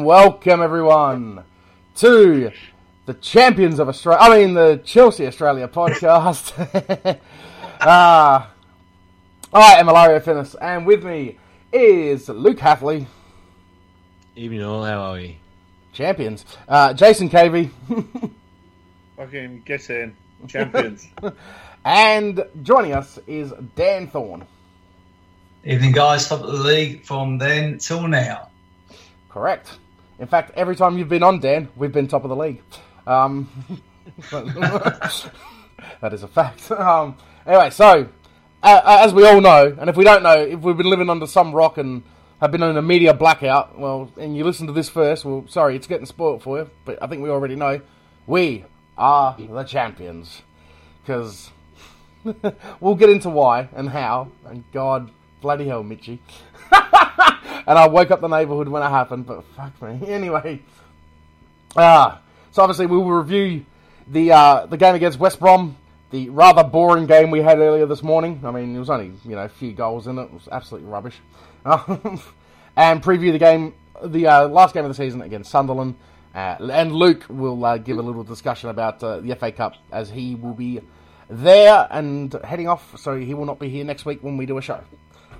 and welcome everyone to the Champions of Australia. I mean, the Chelsea Australia podcast. uh, I am Ilario Finnis, and with me is Luke Hathley. Evening all, how are we? Champions. Uh, Jason Cavey. Fucking get in. Champions. and joining us is Dan Thorne. Evening, guys. Top of the league from then till now. Correct. In fact, every time you've been on, Dan, we've been top of the league. Um, that is a fact. Um, anyway, so uh, as we all know, and if we don't know, if we've been living under some rock and have been in a media blackout, well, and you listen to this first, well, sorry, it's getting spoilt for you, but I think we already know. We are the champions. Because we'll get into why and how, and God bloody hell, Michy. and I woke up the neighbourhood when it happened, but fuck me. Anyway, uh, so obviously we will review the uh, the game against West Brom, the rather boring game we had earlier this morning. I mean, it was only you know a few goals in it. It was absolutely rubbish. and preview the game, the uh, last game of the season against Sunderland. Uh, and Luke will uh, give a little discussion about uh, the FA Cup as he will be there and heading off, so he will not be here next week when we do a show.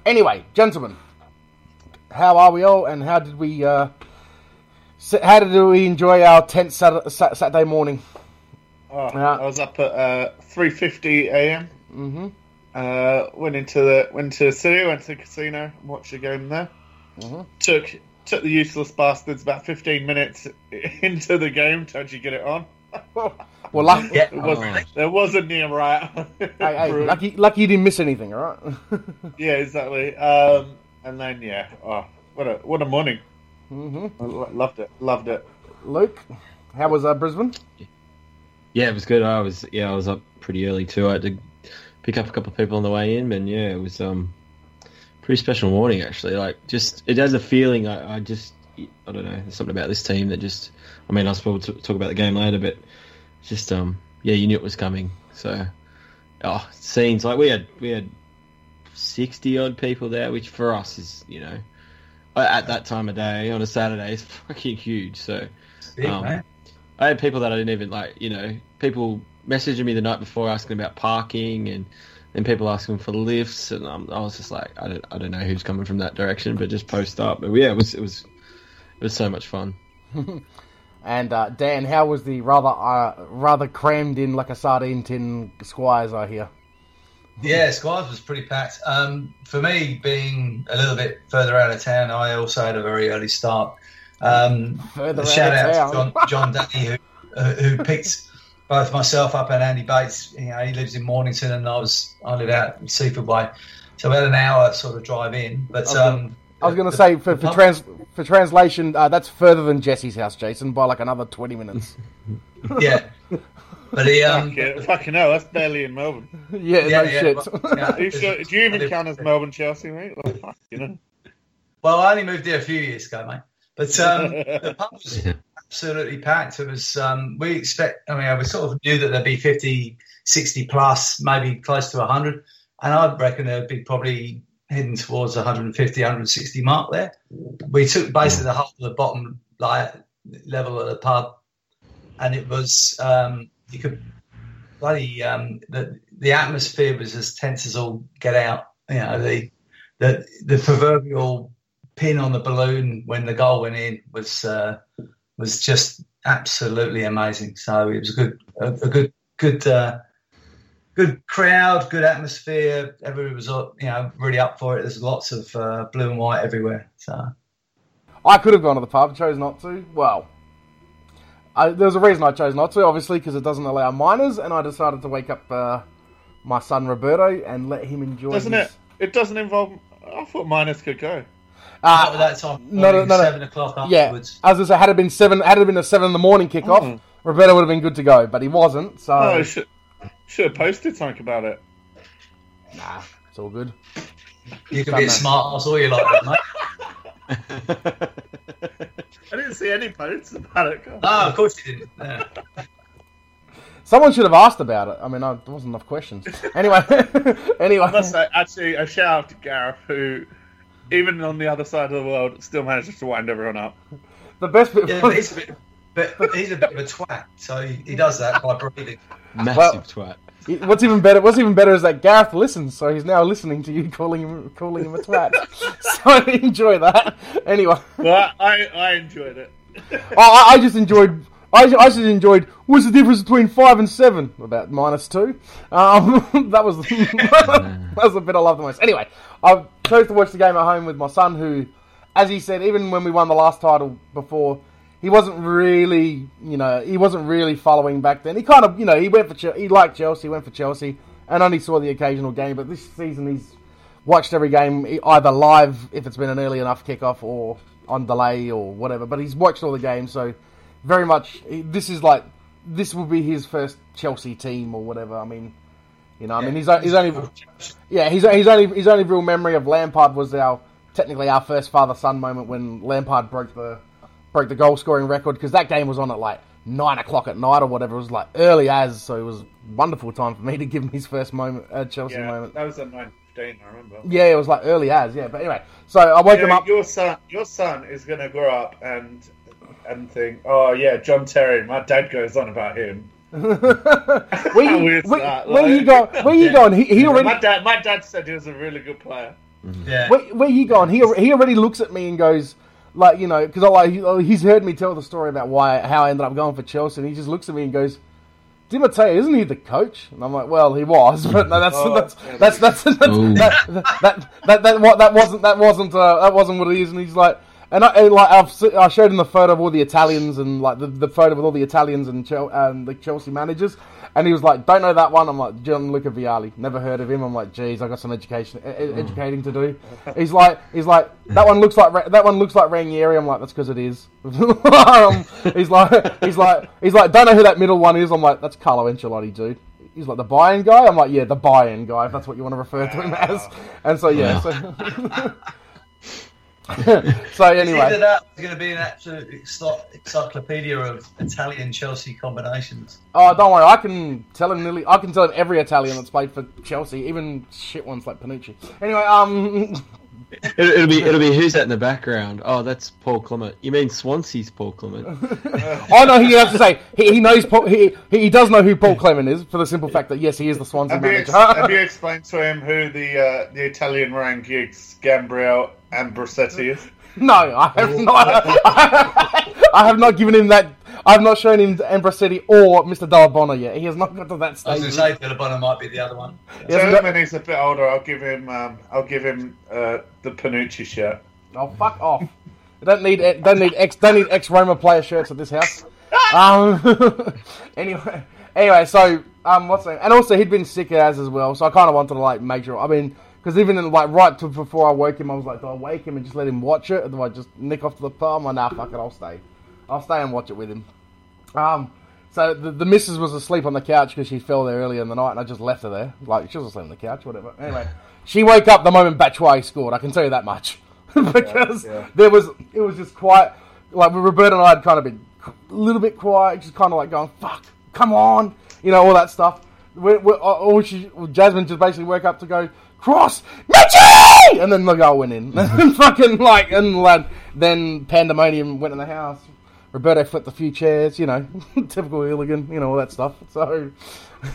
Anyway, gentlemen, how are we all, and how did we uh, how did we enjoy our tenth Saturday morning? Oh, I was up at uh, three fifty a.m. Mm-hmm. Uh, went into the went to the city, went to the casino, watched the game there. Mm-hmm. Took took the useless bastards about fifteen minutes into the game to actually get it on. well, lucky, yeah. was, oh. there was a near right. hey, hey, lucky, lucky you didn't miss anything, all right? yeah, exactly. Um, and then yeah, oh, what a what a morning. Mm-hmm. loved it, loved it. Luke, how was uh, Brisbane? Yeah, it was good. I was yeah, I was up pretty early too. I had to pick up a couple of people on the way in, and yeah, it was um pretty special morning actually. Like just it has a feeling. I, I just I don't know. There's something about this team that just. I mean, I suppose we'll talk about the game later, but just um yeah, you knew it was coming. So oh, scenes like we had we had sixty odd people there, which for us is you know at that time of day on a Saturday is fucking huge. So Big, um, I had people that I didn't even like. You know, people messaging me the night before asking about parking and then people asking for lifts, and um, I was just like, I don't, I don't know who's coming from that direction, but just post up. But yeah, it was, it was, it was so much fun. and uh, Dan, how was the rather, uh, rather crammed in like a sardine tin Squires? I hear. Yeah, Squires was pretty packed. Um, for me, being a little bit further out of town, I also had a very early start. Um, further shout out, out to John, John Danny, who, uh, who picked both myself up and Andy Bates. You know, he lives in Mornington, and I was I live out in Seaford Way, so about an hour sort of drive in. But I was um, I was going to say for, for, trans, for translation, uh, that's further than Jesse's house, Jason, by like another twenty minutes. yeah. But he, um, Fuck fucking hell, that's barely in Melbourne. yeah, yeah, no yeah, shit. but, yeah, you sure, do you even count as Melbourne Chelsea, mate? Like, fuck, you know. Well, I only moved here a few years ago, mate. But um, the pub was absolutely packed. It was, um, we expect, I mean, we sort of knew that there'd be 50, 60 plus, maybe close to 100. And I reckon there'd be probably heading towards 150, 160 mark there. We took basically the whole of the bottom like, level of the pub, and it was, um, you could bloody, um, the, the atmosphere was as tense as all get out. You know, the, the, the proverbial pin on the balloon when the goal went in was uh, was just absolutely amazing. So it was a good a, a good good uh, good crowd, good atmosphere. Everybody was uh, you know really up for it. There's lots of uh, blue and white everywhere. So I could have gone to the pub, chose not to. Well. I, there was a reason I chose not to, obviously, because it doesn't allow minors, and I decided to wake up uh, my son Roberto and let him enjoy. Doesn't his... it? It doesn't involve. I thought minors could go. Uh, not at that time. no, no, no, no. seven o'clock Yeah, as I said, had it been seven, had it been a seven in the morning kickoff, Mm. Roberto would have been good to go, but he wasn't. So Oh, should should have posted something about it. nah, it's all good. You can be a smart ass all you like, that, mate. I didn't see any posts about it. God. No, ah, of course you didn't. Yeah. Someone should have asked about it. I mean, I, there wasn't enough questions. Anyway, anyway, I must say, actually, a shout out to Gareth, who, even on the other side of the world, still manages to wind everyone up. the best bit. Yeah, but he's a bit, but, but he's a bit of a twat, so he, he does that by breathing. Massive twat. What's even better? What's even better is that Gareth listens, so he's now listening to you calling him calling him a twat. so enjoy that. Anyway, Well, I, I enjoyed it. I, I just enjoyed. I, I just enjoyed. What's the difference between five and seven? About minus two. Um, that was that was the bit I loved the most. Anyway, I chose to watch the game at home with my son, who, as he said, even when we won the last title before, he wasn't really, you know, he wasn't really following back then. He kind of, you know, he went for he liked Chelsea, went for Chelsea, and only saw the occasional game. But this season, he's watched every game either live if it's been an early enough kickoff or on delay or whatever. But he's watched all the games, so very much this is like this will be his first Chelsea team or whatever. I mean, you know, I mean, he's, he's only yeah, he's, he's only his only real memory of Lampard was our technically our first father son moment when Lampard broke the broke the goal scoring record because that game was on at like nine o'clock at night or whatever. It was like early as, so it was a wonderful time for me to give him his first moment at Chelsea Yeah, moment. that was at nine fifteen. I remember. Yeah, it was like early as, yeah. But anyway, so I woke You him know, up. Your son, your son is going to grow up and and think, oh yeah, John Terry. My dad goes on about him. where How you, weird's where, that, where you like? go? Where you going? He, he already My dad, my dad said he was a really good player. Mm-hmm. Yeah. where, where you going? He he already looks at me and goes, like you know, because like oh, he's heard me tell the story about why how I ended up going for Chelsea, and he just looks at me and goes. Di Matteo, isn't he the coach? And I'm like, well, he was, but no, that's Oh, that's, that's, that's, that's, Ooh. that, that, that, that, what, that wasn't that wasn't uh, that wasn't what it is. And he's like, and I and, like I've, I showed him the photo of all the Italians and like the, the photo with all the Italians and Chel- and the Chelsea managers, and he was like, don't know that one. I'm like, Gianluca Vialli, never heard of him. I'm like, geez, I got some education e- e- educating to do. He's like, he's like, that one looks like Ra- that one looks like Ranieri. I'm like, that's because it is. um, he's like, he's like, he's like, don't know who that middle one is. I'm like, that's Carlo Ancelotti, dude. He's like the Bayern guy. I'm like, yeah, the Bayern guy, if that's what you want to refer to him as. And so yeah, so, so anyway, Either that is going to be an absolute encyclopedia of Italian Chelsea combinations. Oh, don't worry. I can tell him nearly. I can tell him every Italian that's played for Chelsea, even shit ones like Panucci. Anyway, um, It'll, it'll be it'll be who's that in the background? Oh, that's Paul Clement. You mean Swansea's Paul Clement? oh no, he has to say he, he knows. Paul, he he does know who Paul Clement is for the simple fact that yes, he is the Swansea Have you, manager. ex- have you explained to him who the uh, the Italian rank gigs Gabriel Ambrosetti is? no, I have not. I have not given him that. I have not shown him Ambrosetti or Mr. Dalla Bona yet. He has not got to that stage. I was going stage. to say Villabona might be the other one. He hasn't Tell him got- when he's a bit older, I'll give him um, I'll give him uh, the Panucci shirt. Oh fuck off! don't need don't need ex don't need ex Roma player shirts at this house. Um, anyway, anyway, so um, what's that? And also he'd been sick as as well, so I kind of wanted to like make sure. I mean, because even in, like right to before I woke him, I was like, do I wake him and just let him watch it, or do I just nick off to the pub? I'm like, nah, fuck it, I'll stay. I'll stay and watch it with him. Um, so the, the missus was asleep on the couch because she fell there earlier in the night, and I just left her there. Like she was asleep on the couch, whatever. Anyway, she woke up the moment Batshuayi scored. I can tell you that much because Yeah, yeah. there was it was just quiet. Like Roberto and I had kind of been a little bit quiet, just kind of like going, "Fuck, come on," you know, all that stuff. We, we, all she, Jasmine just basically woke up to go cross, Michy, and then the goal went in. and fucking like, and like, then pandemonium went in the house. Roberto flipped a few chairs, you know, typical hooligan, you know, all that stuff. So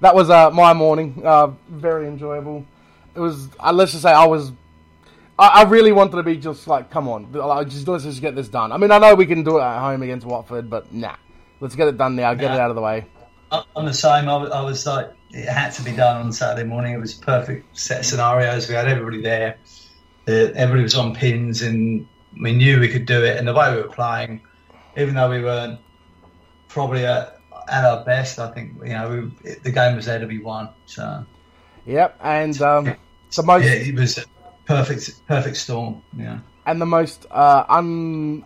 that was uh, my morning. Uh, very enjoyable. It was. Uh, let's just say I was. I, I really wanted to be just like, come on, like, just let's just get this done. I mean, I know we can do it at home against Watford, but nah, let's get it done now. Get it out of the way. I'm the same. I was, I was like, it had to be done on Saturday morning. It was a perfect set of scenarios. We had everybody there. Uh, everybody was on pins, and we knew we could do it. And the way we were playing, even though we weren't probably at, at our best, I think you know we, the game was there to be won. So Yep, and um, the most yeah, it was a perfect, perfect storm. Yeah. and the most uh, un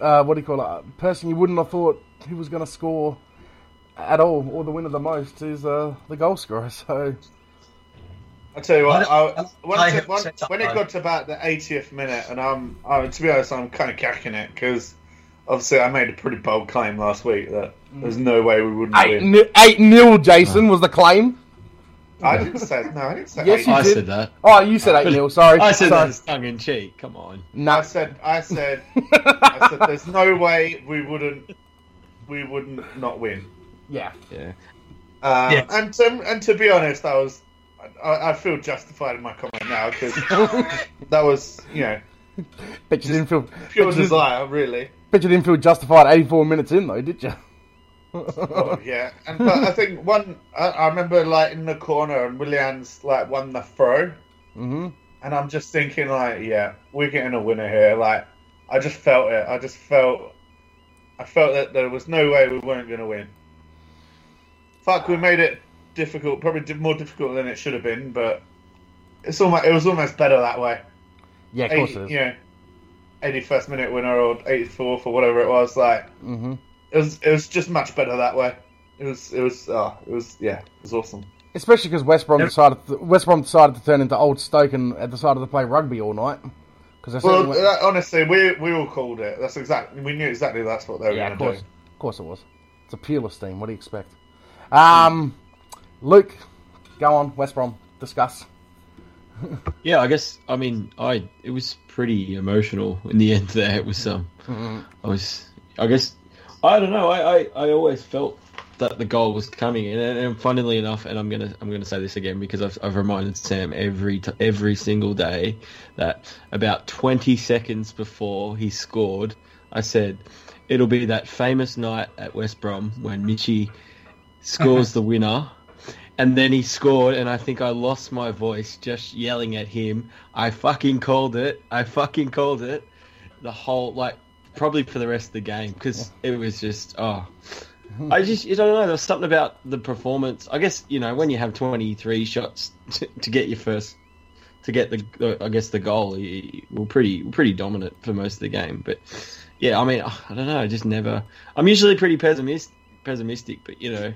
uh, what do you call it? Person you wouldn't have thought who was going to score at all or the winner the most is uh, the goal scorer. So I tell you what, I- I, when, I it- when, when it got to about the 80th minute, and I'm, I, to be honest, I'm kind of cacking it because obviously I made a pretty bold claim last week that there's no way we wouldn't eight win. ni- eight nil. Jason was the claim. I didn't say no. I didn't say. Yes, eight. you I did. said that. Oh, you said 8 0. Sorry. I said sorry. that tongue in cheek. Come on. I said. I said. I said. There's no way we wouldn't. We wouldn't not win. Yeah. Yeah. Um, Yes. And to, and to be honest, I was. I, I feel justified in my comment now because that was you know Bet you didn't feel. pure bet you didn't- desire, really. Bet you didn't feel justified 84 minutes in, though, did you? Oh, yeah, and but I think one. I, I remember like in the corner and Williams like won the throw, hmm and I'm just thinking like, yeah, we're getting a winner here. Like, I just felt it. I just felt. I felt that there was no way we weren't going to win. Fuck, we made it difficult. Probably more difficult than it should have been, but it's almost. It was almost better that way. Yeah, of course 80, it is. you know, 81st minute winner or 84th or whatever it was. Like, hmm it was. It was just much better that way. It was. It was. Oh, it was. Yeah, it was awesome. Especially because West Brom decided to, West Brom decided to turn into Old Stoke and uh, decided to play rugby all night. Because Well, uh, honestly, we we all called it. That's exactly. We knew exactly that's what they were yeah, going to do. of course it was. It's a Pulis team. What do you expect? Um, Luke, go on. West Brom, discuss. Yeah, I guess. I mean, I it was pretty emotional in the end. There, it was. Um. I was. I guess. I don't know. I, I, I always felt that the goal was coming, and, and funnily enough, and I'm gonna I'm gonna say this again because I've, I've reminded Sam every t- every single day that about 20 seconds before he scored, I said it'll be that famous night at West Brom when Michy scores the winner. And then he scored, and I think I lost my voice just yelling at him. I fucking called it. I fucking called it. The whole, like, probably for the rest of the game, because it was just, oh. I just, you don't know, there was something about the performance. I guess, you know, when you have 23 shots to, to get your first, to get the, the I guess, the goal, you, you were pretty, pretty dominant for most of the game. But, yeah, I mean, I don't know, I just never, I'm usually pretty pessimist, pessimistic, but, you know,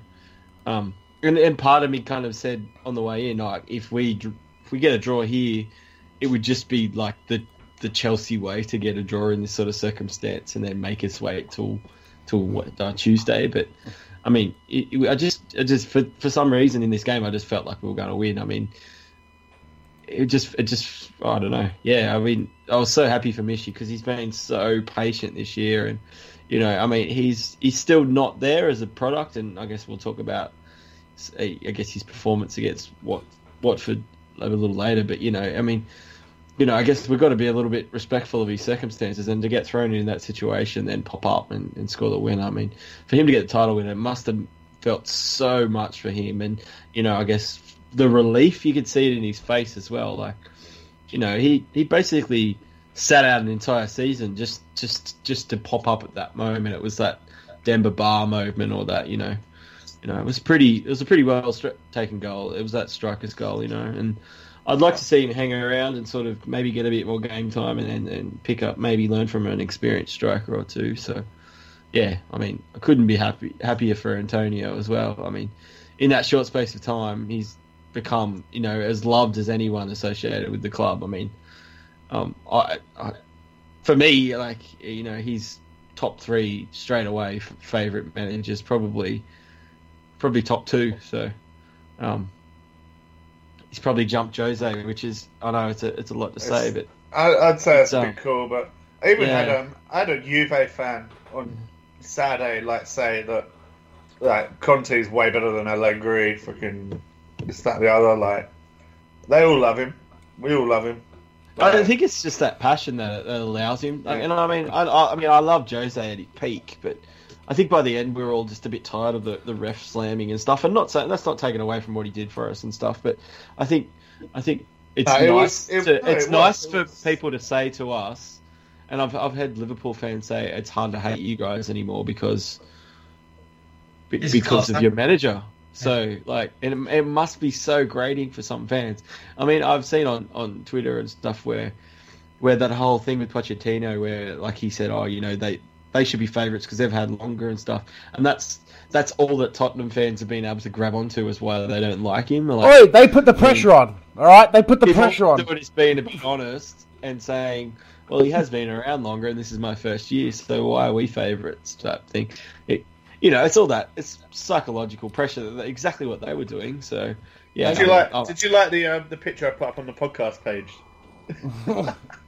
um, and, and part of me kind of said on the way in, like if we if we get a draw here, it would just be like the the Chelsea way to get a draw in this sort of circumstance, and then make us wait till till what, uh, Tuesday. But I mean, it, it- I just I just for for some reason in this game, I just felt like we were going to win. I mean. It just, it just, I don't know. Yeah, I mean, I was so happy for Michy because he's been so patient this year, and you know, I mean, he's he's still not there as a product, and I guess we'll talk about Eh, I guess his performance against what Watford a little later. But you know, I mean, you know, I guess we've got to be a little bit respectful of his circumstances, and to get thrown in that situation, then pop up and, and score the win. I mean, for him to get the title win, it must have felt so much for him, and you know, I guess the relief you could see it in his face as well. Like, you know, he he basically sat out an entire season just just just to pop up at that moment. It was that Demba Ba moment, or that you know you know, it was pretty. It was a pretty well stri- taken goal. It was that striker's goal, you know, and I'd like to see him hang around and sort of maybe get a bit more game time and, and, and pick up, maybe learn from an experienced striker or two. So, yeah, I mean, I couldn't be happy happier for Antonio as well. I mean, in that short space of time, he's become, you know, as loved as anyone associated with the club. I mean, um, I, I for me, like you know, he's top three straight away favorite managers probably probably top two. So um, he's probably jumped Jose, which is I know it's a it's a lot to say, but I, I'd say it's It's, a um, bit cool, but I even yeah. had um, I had a Juve fan on Saturday like say that like Conte's way better than Allegri. Fucking this that the other. Like they all love him. We all love him. I don't think it's just that passion that, that allows him. Like, and I mean, I, I, I mean, I love Jose at his peak, but I think by the end we were all just a bit tired of the, the ref slamming and stuff. And not saying that's not taken away from what he did for us and stuff, but I think I think it's No, it nice. was- it- to, no, it's it was- nice it for was- people to say to us, and I've I've had Liverpool fans say it's hard to hate you guys anymore because be- It's because of your manager. So like, it, it must be so grating for some fans. I mean, I've seen on, on Twitter and stuff where where that whole thing with Pochettino, where like he said, oh, you know, they they should be favourites because they've had longer and stuff, and that's that's all that Tottenham fans have been able to grab onto as why they don't like him. Like, Oi, they put the pressure on. All right, they put the if pressure on. he's doing is being a bit honest and saying, well, he has been around longer, and this is my first year, so why are we favourites? Type thing. It, you know, it's all that. It's psychological pressure. that- Exactly what they were doing. So, Yeah. Did you like? oh, Did you like the um, the picture I put up on the podcast page?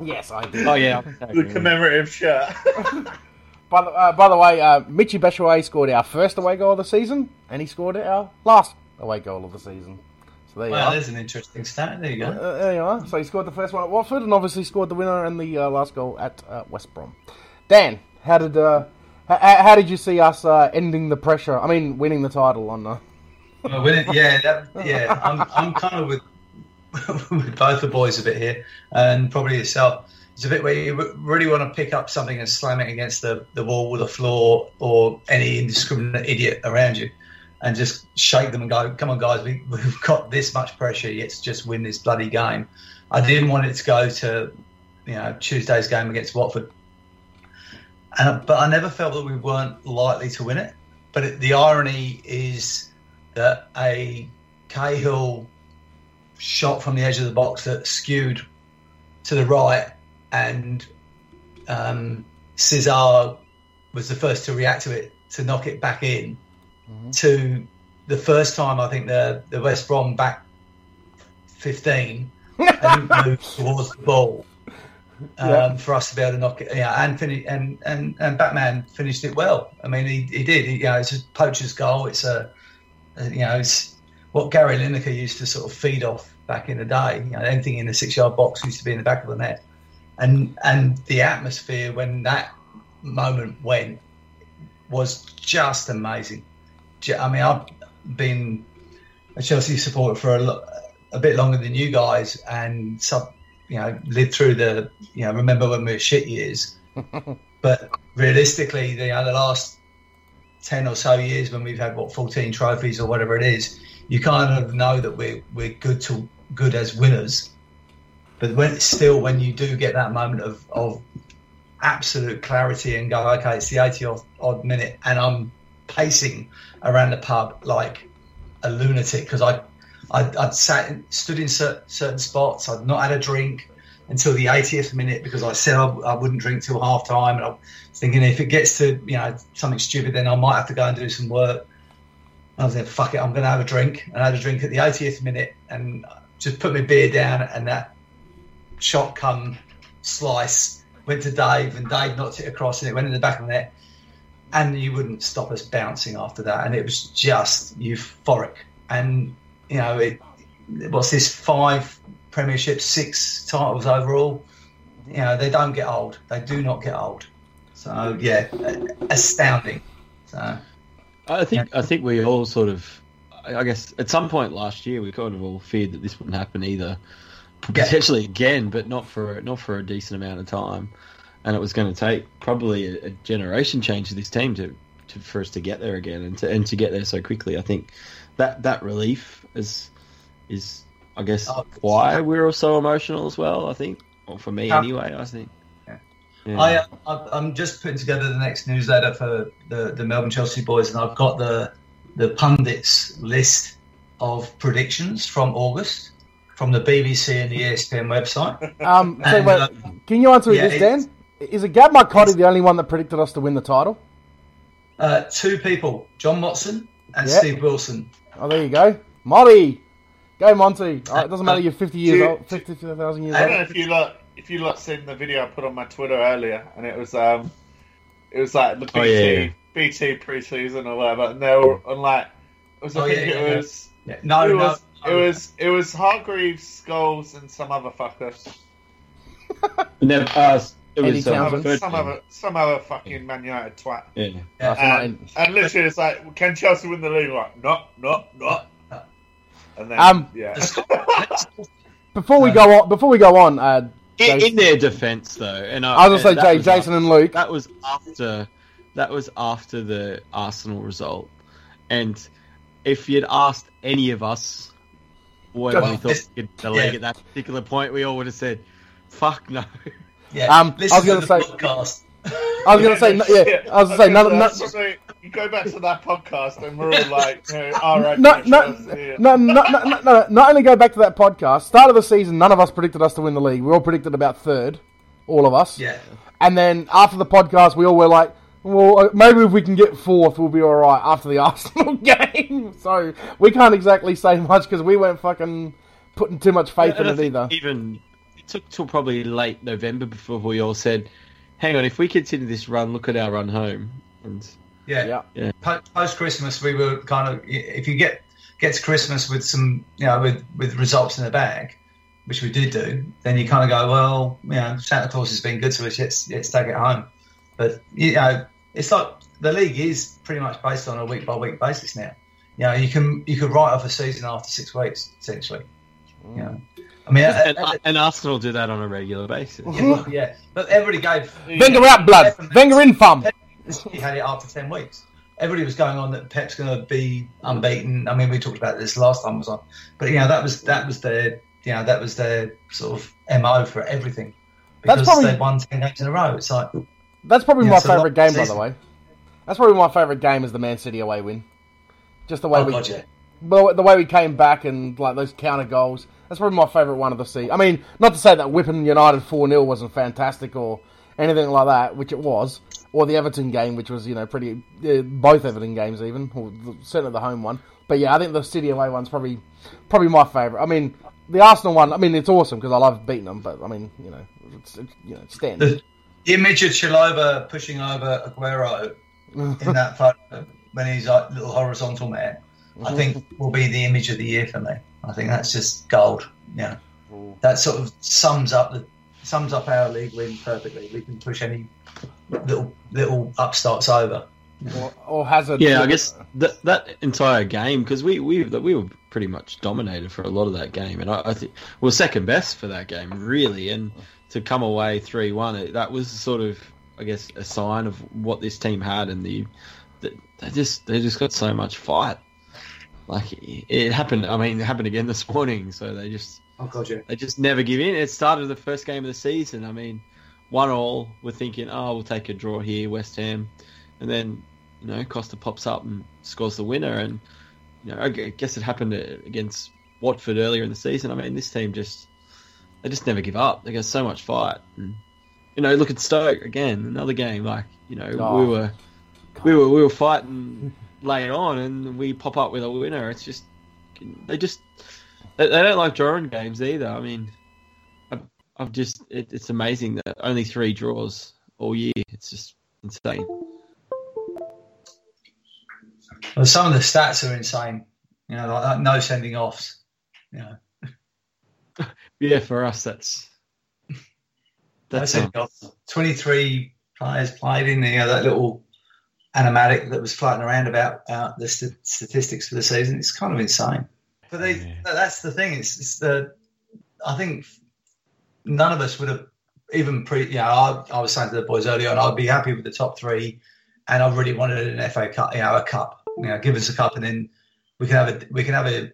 Yes, I did. oh yeah. The commemorative shirt. By the, uh, by the way, uh, Michy Batshuayi scored our first away goal of the season, and he scored our last away goal of the season. So there you go. Well, are. there's an interesting stat. There you go. Uh, there you are. So he scored the first one at Watford, and obviously scored the winner and the uh, last goal at uh, West Brom. Dan, how did uh, h- h- how did you see us uh, ending the pressure? I mean, winning the title on the. Well, when it, yeah, that, yeah. I'm, I'm kind of with with both the boys a bit here, and probably yourself. It's a bit where you really want to pick up something and slam it against the, the wall, or the floor, or any indiscriminate idiot around you, and just shake them and go, "Come on, guys, we, we've got this much pressure. Let's just win this bloody game." I didn't want it to go to, you know, Tuesday's game against Watford, and but I never felt that we weren't likely to win it. But it, the irony is that a Cahill shot from the edge of the box that skewed to the right, and um, Cesar was the first to react to it to knock it back in. To the first time, I think the the West Brom back fifteen and moved towards the ball. Um. For us to be able to knock it, yeah, and finish, and, and and Batman finished it well. I mean, he, he did. He, you know, it's a poacher's goal. It's a, you know, it's what Gary Lineker used to sort of feed off back in the day. You know, anything in the six yard box used to be in the back of the net, and and the atmosphere when that moment went was just amazing. I mean, I've been a Chelsea supporter for a, a bit longer than you guys, and sub, you know, lived through the, you know, remember when we were shit years. but realistically, the, you know, the last ten or so years, when we've had what fourteen trophies or whatever it is, you kind of know that we're we're good to good as winners. But when still, when you do get that moment of, of absolute clarity and go, okay, it's the 80th odd minute, and I'm pacing around the pub like a lunatic because I, I'd, I'd sat, in, stood in cer- certain spots. I'd not had a drink until the 80th minute because I said I, I wouldn't drink till half time, and I'm thinking if it gets to you know something stupid, then I might have to go and do some work. I was like, fuck it, I'm going to have a drink. And I had a drink at the 80th minute and just put my beer down, and that shot come slice went to Dave, and Dave knocked it across, and it went in the back of the net. And you wouldn't stop us bouncing after that, and it was just euphoric. And you know, it what's this five premierships, six titles overall. You know, they don't get old. They do not get old. So yeah, astounding. So I think I think we all sort of, I guess, at some point last year we kind of all feared that this wouldn't happen either, potentially again, but not for not for a decent amount of time, and it was going to take probably a, a generation change of this team to, to for us to get there again and to and to get there so quickly. I think that that relief is is I guess Oh, why we're all so emotional as well. I think, or for me anyway. I think. Yeah. Yeah. I, uh, I, I'm just putting together the next newsletter for the, the Melbourne Chelsea boys, and I've got the the pundits list of predictions from August from the BBC and the ESPN website. Um, so And, wait, uh, can you answer yeah, this, it's- Dan? Is it Gab Marcotti the only one that predicted us to win the title? Uh, two people, John Watson and Yeah. Steve Wilson. Oh, there you go, Monty. Go, Monty. All right, it doesn't matter. You're 50 years Do- old, 50,000 years old. I don't know if you lot if you lot seen the video I put on my Twitter earlier, and it was um, it was like the BT Oh, yeah, yeah. BT preseason or whatever, and they were on like it was I Oh, think yeah, it yeah, yeah. was Yeah. No, it no, was no. it was it was Hargreaves, Scholes, and some other fucker, Never, uh, it was some um, other, some other some other fucking Man United twat. Yeah. Yeah. So not And, and literally, it's like, can Chelsea win the league? Like, no, no, no. And then, Um, yeah. Before we No. go on, before we go on, uh, In, Jason- in their defence, though, and I, I was gonna say Jay, was Jason after- and Luke. That was after that was after the Arsenal result, and if you'd asked any of us whether Well, we thought this- we could the league yeah. at that particular point, we all would have said, "Fuck no." Yeah. Um, I was gonna say- podcast. I was gonna say, yeah, I was gonna say, none, none, probably- you go back to that podcast, and we're all like, you all right, no, no, no, no, no, no, no, not only go back to that podcast. Start of the season, none of us predicted us to win the league. We all predicted about third, all of us. Yeah. And then after the podcast, we all were like, Well, uh, maybe if we can get fourth, we'll be all right after the Arsenal game. So we can't exactly say much because we weren't fucking putting too much faith And in it either. Even it took till probably late November before we all said, "Hang on, if we continue this run, look at our run home." And Yeah. Yeah. Post Christmas, we were kind of if you get get to Christmas with some you know with with results in the bag, which we did do, then you kind of go, well, you know, Santa Claus has been good to us. Let's let's take it home. But you know, it's like the league is pretty much based on a week by week basis now. You know, you can you could write off a season after six weeks essentially. You know, I mean, and, uh, and Arsenal do that on a regular basis. yeah, but- yeah, but everybody gave Wenger out, blood. Wenger in, thumb. he had it after 10 weeks. Everybody was going on that Pep's going to be unbeaten. I mean, we talked about this last time I was on, but you know that was that was their you know that was their sort of mo for everything That's because probably- they won 10 games in a row. It's like That's probably my favourite game, by the way. That's probably my favourite game is the Man City away win. Just the way oh we, god, yeah. the way we came back and like those counter goals. That's probably my favourite one of the season. I mean, not to say that whipping United four 0 wasn't fantastic or anything like that, which it was, or the Everton game, which was you know pretty uh, both Everton games even, or the- certainly the home one. But yeah, I think the City away one's probably probably my favourite. I mean, the Arsenal one. I mean, it's awesome because I love beating them, but I mean, you know, it's, you know, it's standard. The image of Chalobah pushing over Aguero in that photo when he's like little horizontal man, I think will be the image of the year for me. I think that's just gold. Yeah, that sort of sums up the sums up our league win perfectly. We can push any little little upstarts over. or, or Hazard. Yeah, I guess that that entire game because we we we were pretty much dominated for a lot of that game, and I, I think we were second best for that game really, and to come away three one, that was sort of I guess a sign of what this team had, and the, the they just they just got so much fight. Like it, it happened. I mean, it happened again this morning. So they just Oh god, yeah. they just never give in. It started the first game of the season. I mean, one all. We're thinking, oh, we'll take a draw here, West Ham, and then you know Costa pops up and scores the winner. And you know, I guess it happened uh, against Watford earlier in the season. I mean, this team just they just never give up. They got so much fight. And, you know, look at Stoke again, another game. Like you know, Oh. we were we were we were fighting late on, and we pop up with a winner. It's just they just they, they don't like drawing games either. I mean, I've, I've just it, it's amazing that only three draws all year. It's just insane. Well, some of the stats are insane. You know, like, like no sending offs. You know, Yeah, for us, that's that's sending offs. Twenty three players played in you know, that little animatic that was floating around about uh, the st- statistics for the season. It's kind of insane. But they, Yeah. that's the thing. It's, it's the. I think none of us would have even pre. You know, I, I was saying to the boys earlier on, I'd be happy with the top three, and I really wanted an FA Cup. You know, a cup. You know, give us a cup, and then we can have a we can have a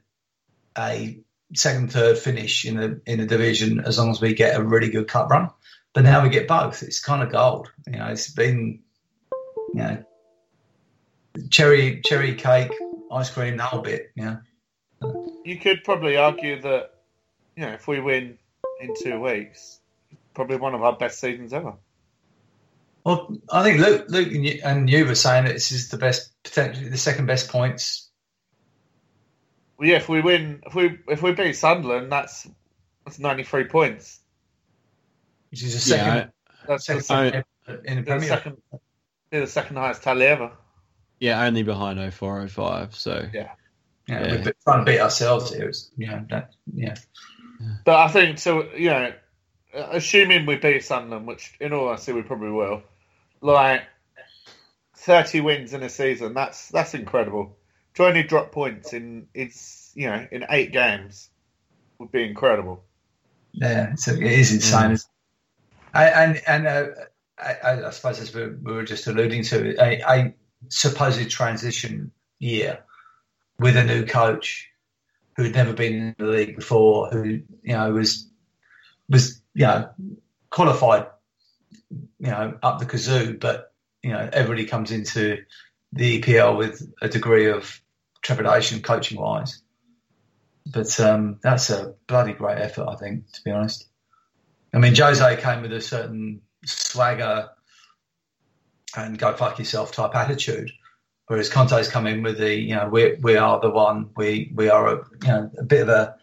a second, third finish in the in the division as long as we get a really good cup run. But now we get both. It's kind of gold. You know, it's been you know cherry cherry cake, ice cream, the whole bit. Know. You could probably argue that, you know, if we win in two weeks, probably one of our best seasons ever. Well, I think Luke, Luke and you, and you were saying that this is the best, potentially the second best points. Well, yeah, if we win, if we if we beat Sunderland, that's that's ninety three points. which is the yeah. second, That's the second second, in the the Premier. second, yeah, the second highest tally ever. Yeah, only behind 0405. So yeah, yeah. we've been trying to beat ourselves here. It's, you that, yeah, But I think so. You know, assuming we beat Sunderland, which in all honesty we probably will, like thirty wins in a season. That's that's incredible. To only drop points in it's you know in eight games would be incredible. yeah, it's, it is insane. Mm. isn't? And and uh, I, I suppose as we, we were just alluding to, a, a supposed transition year with a new coach who had never been in the league before, who you know was was you know qualified, you know up the kazoo, but you know everybody comes into the EPL with a degree of trepidation coaching wise. But um, that's a bloody great effort, I think, to be honest. I mean, Jose came with a certain swagger and go fuck yourself type attitude. Whereas Conte's come in with the, you know, we we are the one, we we are a, you know, a bit of a,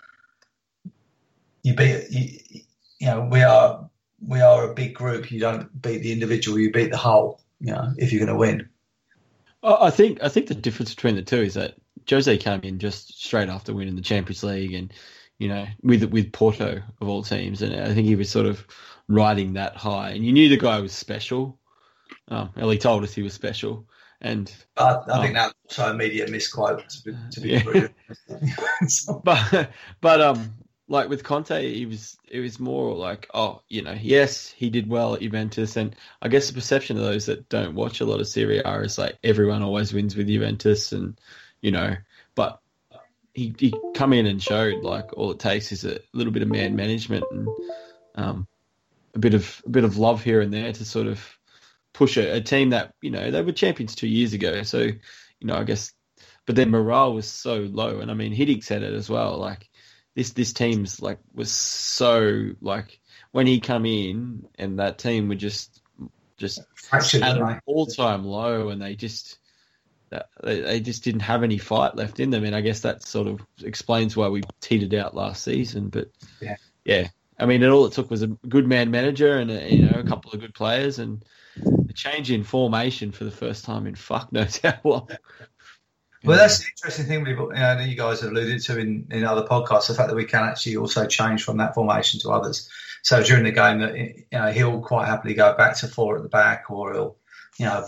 you beat, you, you know, we are we are a big group. You don't beat the individual, you beat the whole. You know, if you're going to win. I think I think the difference between the two is that Jose came in just straight after winning the Champions League, and you know, with with Porto of all teams, and I think he was sort of riding that high, and you knew the guy was special. Um, well, he told us he was special, and I, I think that's also a media misquote to be, to be yeah. but but um, like with Conte, he was it was more like, oh, you know, yes, he did well at Juventus, and I guess the perception of those that don't watch a lot of Serie A is like everyone always wins with Juventus, and you know, but he he come in and showed like all it takes is a little bit of man management and um, a bit of a bit of love here and there to sort of push a, a team that you know they were champions two years ago, so you know I guess, but their morale was so low, and I mean Hiddink said it as well, like this this team's like was so like when he come in and that team were just just Fractured, at right? an all time low and they just they, they just didn't have any fight left in them and I guess that sort of explains why we teetered out last season but Yeah. yeah I mean and all it took was a good man manager and a, you know a couple of good players and a change in formation for the first time in fuck knows how long Well, that's the interesting thing we've, you know, that you guys have alluded to in, in other podcasts, the fact that we can actually also change from that formation to others. So during the game, that you know, he'll quite happily go back to four at the back, or he'll, you know,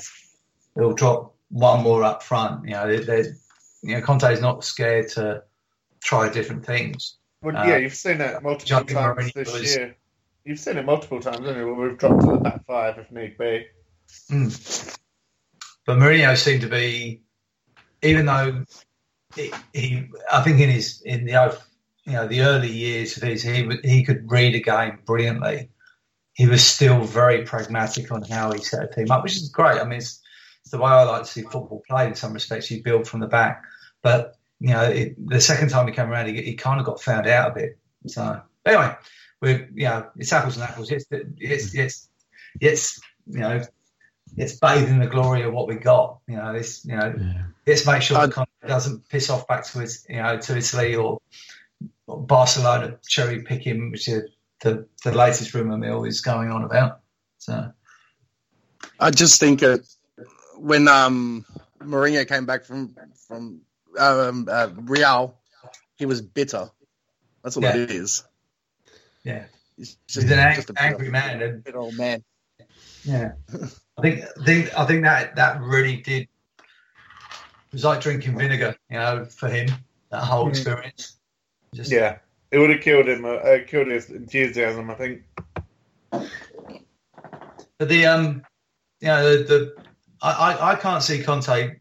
he'll drop one more up front. You know, they, they, you know, Conte's not scared to try different things. Well, Uh, yeah, you've seen it multiple jumping times Mourinho this was- year. You've seen it multiple times, haven't you? Where we've dropped to the back five if need be. Mm. But Mourinho seemed to be, even though he, he I think in his in the you know the early years of his, he he could read a game brilliantly. He was still very pragmatic on how he set a team up, which is great. I mean, it's, it's the way I like to see football played. In some respects, you build from the back, but you know it, the second time he came around, he, he kind of got found out a bit. So anyway, we you know it's apples and apples. It's it's it's it's you know it's bathed in the glory of what we got. You know, it's you know, Yeah. let's make sure the contract doesn't piss off back to his, you know, to Italy or, or Barcelona cherry picking, which is the the latest rumor mill is going on about. So I just think uh, when um, Mourinho came back from from um, uh, Real, he was bitter. That's all Yeah. it is. yeah, He's he's an ang- just a bitter- angry man, and bitter old man. yeah, I think I think I think that that really did. It was like drinking vinegar, you know, for him. That whole Mm. experience. Just, Yeah, it would have killed him. Uh, uh, killed his enthusiasm. I think. But the um, you know, the, the I, I I can't see Conte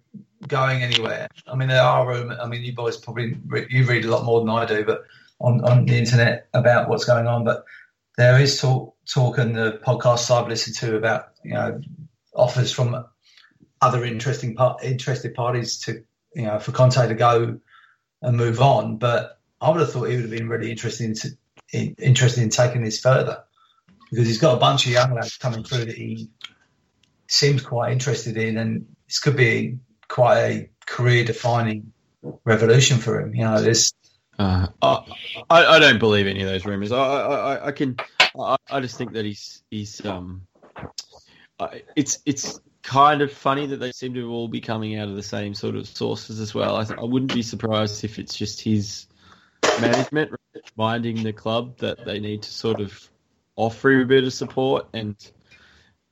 going anywhere. I mean, there are rumors. I mean, you boys probably re- you read a lot more than I do, but on on the internet about what's going on. But there is talk talk in the podcasts I've listened to about you know offers from other interesting interested parties to you know for Conte to go and move on. But I would have thought he would have been really interested in, in interested in taking this further because he's got a bunch of young lads coming through that he seems quite interested in, and this could be quite a career-defining revolution for him. You know, this Uh, I, I don't believe any of those rumors. I I, I- can I, I just think that he's he's um it's it's kind of funny that they seem to all be coming out of the same sort of sources as well. I, I wouldn't be surprised if it's just his management reminding the club that they need to sort of offer a bit of support and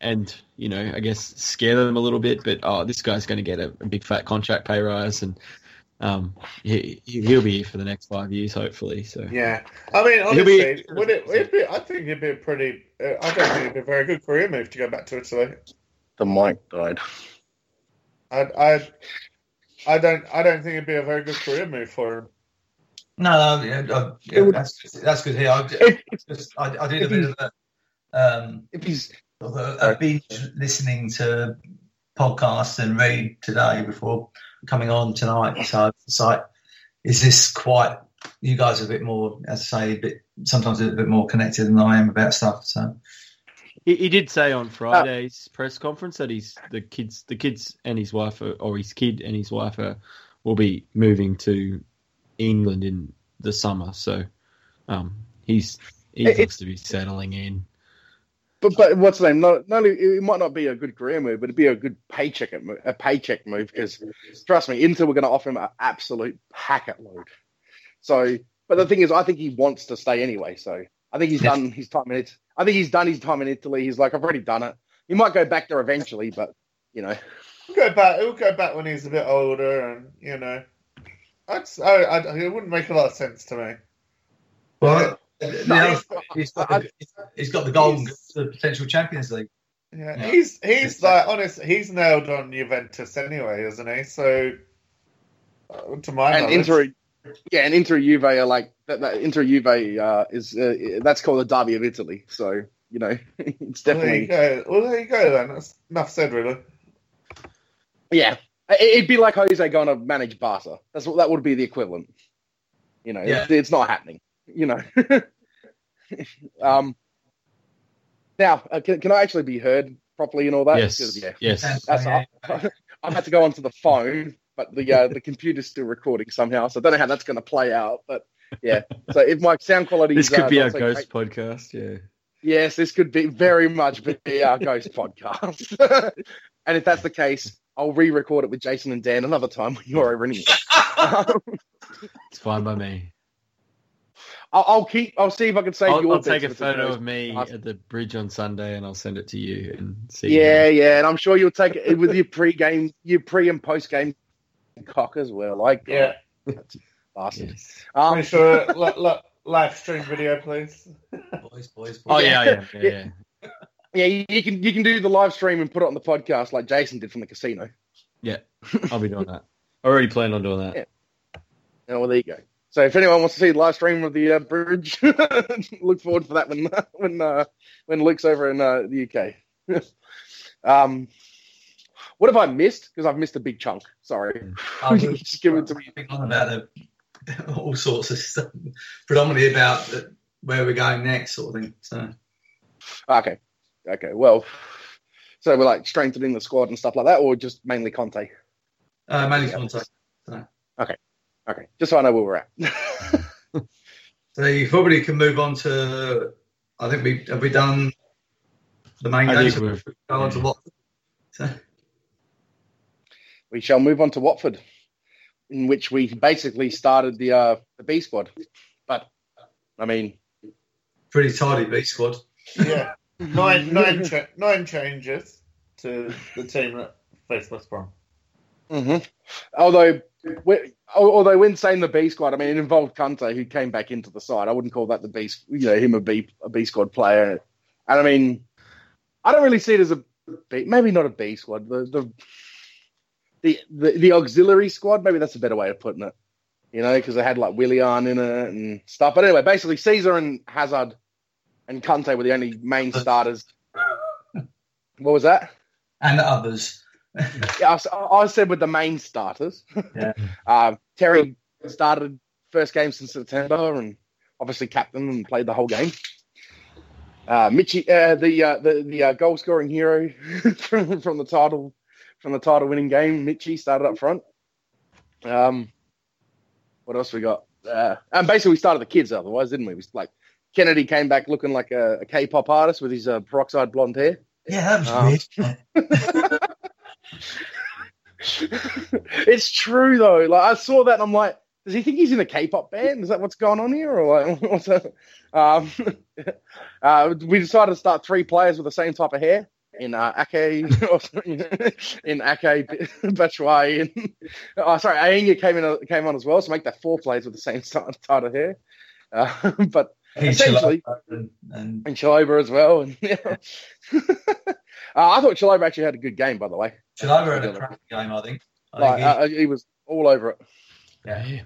and you know I guess scare them a little bit. But oh, this guy's going to get a, a big fat contract pay rise and. Um, he, he- he'll be here for the next five years, hopefully. So Yeah, I mean, He'll be- honestly, would it? It'd be, I think it'd be a pretty. Uh, I don't think it'd be a very good career move to go back to Italy. The mic died. I, I, I don't. I don't think it'd be a very good career move for him. no, no yeah, yeah, would- that's that's good here. I, If, just, I, I did a bit of a, um, if he's of a, a binge listening to podcasts and read today before coming on tonight. So it's like, is this quite? You guys are a bit more, as I say, a bit sometimes a bit more connected than I am about stuff. So He, he did say on Friday's press conference that he's the kids, the kids and his wife, are, or his kid and his wife are, will be moving to England in the summer. So um, he's he It- looks to be settling in. But but what's the name? Not, not only it might not be a good career move, but it'd be a good paycheck a paycheck move because trust me, Inter were going to offer him an absolute packet load. So, but the thing is, I think he wants to stay anyway. So I think he's done his time in it. I think he's done his time in Italy. He's like, I've already done it. He might go back there eventually, but you know, We'll go back. We'll go back when he's a bit older, and you know, I'd, I, I, it wouldn't make a lot of sense to me. Well, the No, other he's got the, he's got the golden to the potential Champions League. Yeah, Yeah. he's he's like honest. He's nailed on Juventus anyway, isn't he? So, uh, to my and knowledge, Inter, yeah, and Inter Juve are like that. that Inter Juve uh, is uh, that's called the derby of Italy. So you know, it's well, there you definitely go. Well, there you go. Then that's enough said, really. Yeah, It- it'd be like Jose going to manage Barca. That's what that would be the equivalent. You know, Yeah. it's, it's not happening. You know. um. Now, uh, can, can I actually be heard properly and all that? yes, 'Cause, yeah, yes. that's Yeah. I've had to go onto the phone, but the uh, the computer's still recording somehow, so I don't know how that's going to play out. But yeah, so if my sound quality This is, could uh, be not our ghost great- podcast. Yeah. Yes, this could be very much be our ghost podcast. and if that's the case, I'll re-record it with Jason and Dan another time when you're over in England. Um, It's fine by me. I'll, I'll keep. I'll see if I can save I'll, your I'll take a photo of me podcast. at the bridge on Sunday and I'll send it to you and see. Yeah, yeah, and I'm sure you'll take it with your pre-game, your pre and post-game cock as well. Like, Yeah. bastard. Yes. Um, Make sure look, look, live stream video, please. Boys, boys, boys. Oh yeah, yeah, yeah. Yeah. yeah. yeah, you, you can you can do the live stream and put it on the podcast like Jason did from the casino. Yeah, I'll be doing that. I already planned on doing that. Yeah. Oh, well, there you go. So if anyone wants to see the live stream of the uh, bridge, look forward for that when when uh, when Luke's over in uh, the UK. um, what have I missed? Because I've missed a big chunk. Sorry. I was Just give it to me. on about the, all sorts of stuff, predominantly about the, where we're going next, sort of thing. So Okay. Okay. Well, so we're like strengthening the squad and stuff like that, or just mainly Conte. uh, mainly contact. Okay. Okay, just so I know where we're at. So you probably can move on to. I think we have we done the main I games. think we've- Go on to what? So, we shall move on to Watford, in which we basically started the uh, the B squad. But I mean, pretty tidy B squad. Yeah, nine nine cha- nine changes to the team that faced West Brom. hmm Although, we- although when saying the B squad, I mean it involved Kante who came back into the side. I wouldn't call that the B, you know, him a B a B squad player. And I mean, I don't really see it as a B, maybe not a B squad. The the the the, the auxiliary squad, maybe that's a better way of putting it. You know, because they had like Willian in it and stuff. But anyway, basically Cesar and Hazard and Kante were the only main starters. What was that? and the others. Yeah, I, I said with the main starters. Yeah. uh, Terry started first game since September, and obviously captain and played the whole game. Uh, Michy, uh, the uh, the the uh, goal scoring hero from, from the title from the title winning game, Michy started up front. Um, what else we got? Uh, and basically we started the kids otherwise, didn't we? We like Kennedy came back looking like a, a K-pop artist with his uh, peroxide blonde hair. Yeah, that was Um, weird. it's true though. Like I saw that and I'm like, does he think he's in a K-pop band? Is that what's going on here, or like what's that? Um, uh, we decided to start three players with the same type of hair in uh, Ake, in Ake, Batshuayi, and oh, sorry, Aina came in came on as well, so make that four players with the same type of hair. Uh, but essentially- and, and and Chalobah as well. And yeah. Uh, I thought Chalobah actually had a good game, by the way. Chalobah had a cracking game, I think. I Like, think he- uh, he was all over it. yeah.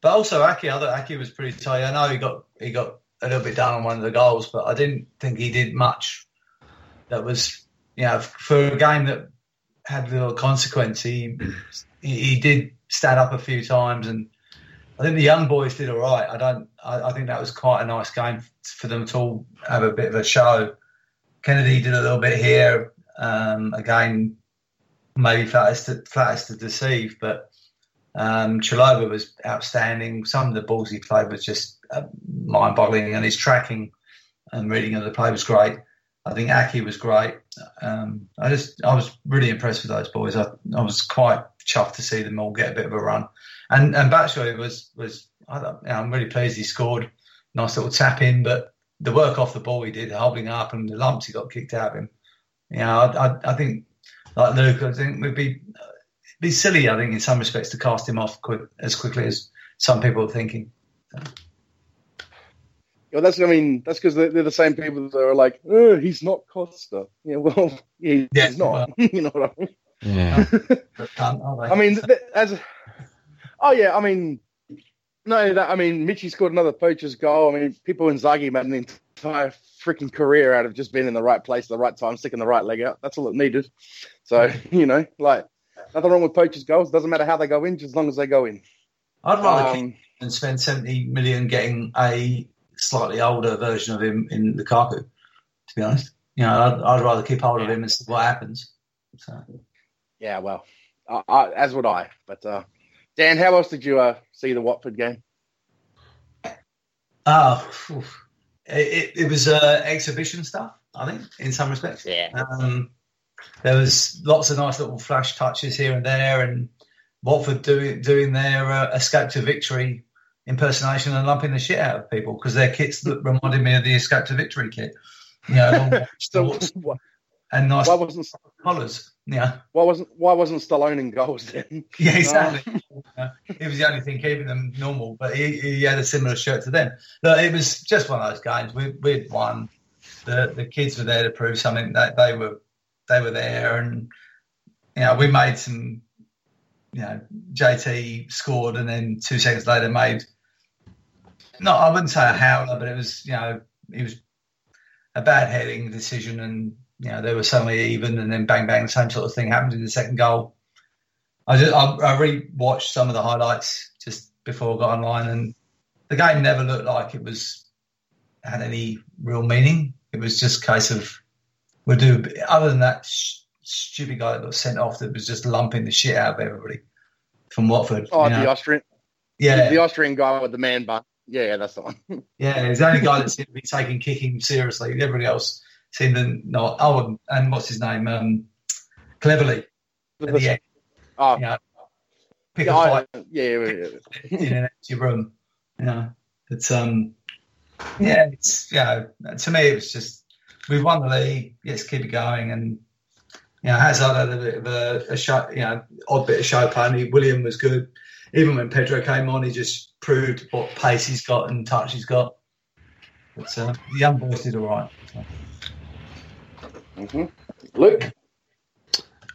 But also Ake, I thought Ake was pretty tight. I know he got he got a little bit down on one of the goals, but I didn't think he did much that was you know for a game that had little consequence. He he, he did stand up a few times, and I think the young boys did all right. I don't. I, I think that was quite a nice game for them to all have a bit of a show. Kennedy did a little bit here. Um, again, maybe flattest to, flattest to deceive, but um, was outstanding. Some of the balls he played was just uh, mind-boggling, and his tracking and reading of the play was great. I think Ake was great. Um, I just I was really impressed with those boys. I, I was quite chuffed to see them all get a bit of a run, and and Batshuayi was was I you know, I'm really pleased he scored. Nice little tap in, but the work off the ball he did, holding up, and the lumps he got kicked out of him. You know, I, I, I think like Luke, I think would be be silly. I think in some respects to cast him off quick, as quickly as some people are thinking. So. Yeah, that's I mean that's because they're, they're, the same people that are like, oh, he's not Costa. Yeah, well, yeah, yeah he's not. Well, you know what I mean? Yeah. Um, I mean, as oh yeah, I mean, no, that I mean, Michy scored another poacher's goal. I mean, Pippo Inzaghi made an entire freaking career out of just being in the right place at the right time, sticking the right leg out. That's all it needed. So you know, like nothing wrong with poachers' goals. Doesn't matter how they go in, just as long as they go in. I'd rather um, keep and spend seventy million getting a slightly older version of him in the Lukaku. To be honest, you know, I'd, I'd rather keep hold of him and see what happens. So. Yeah, well, I, I, as would I. But uh, Dan, how else did you uh, see the Watford game? Oh, it, it, was uh, exhibition stuff, I think, in some respects. Yeah. Um, there was lots of nice little flash touches here and there, and Watford doing doing their uh, escape to victory impersonation and lumping the shit out of people because their kits reminded me of the escape to victory kit. You know, so, and nice why wasn't collars. Yeah. Why wasn't Why wasn't Stallone in goals then? Yeah, exactly. Uh, it was the only thing keeping them normal, but he, he had a similar shirt to them. Look, it was just one of those games. We we'd won. The the kids were there to prove something. That they were they were there, and you know we made some. You know, JT scored, and then two seconds later made. No, I wouldn't say a howler, but it was you know it was a bad heading decision, and you know, they were suddenly even, and then bang, bang, the same sort of thing happened in the second goal. I just, I, I re-watched some of the highlights just before I got online, and the game never looked like it was had any real meaning. It was just a case of we'll do. Other than that sh- stupid guy that got sent off, that was just lumping the shit out of everybody from Watford. Oh, the know? Austrian. Yeah, the Austrian guy with the man bun. Yeah, that's the one. yeah, he's the only guy that seemed to be taking kicking seriously. Everybody else seemed to not. Oh, and what's his name? Um, Cleverley. At the end. Oh. You know, pick yeah, a fight. I, yeah, yeah, yeah. in an empty room. You know, it's um, yeah, it's yeah. You know, to me, it was just we've won the league. Let's keep it going. And you know, Hazard had a bit of a, a show, you know, odd bit of show play. Willian was good. Even when Pedro came on, he just proved what pace he's got and touch he's got. But uh, the young boys did all right. So. Mm-hmm. Luke?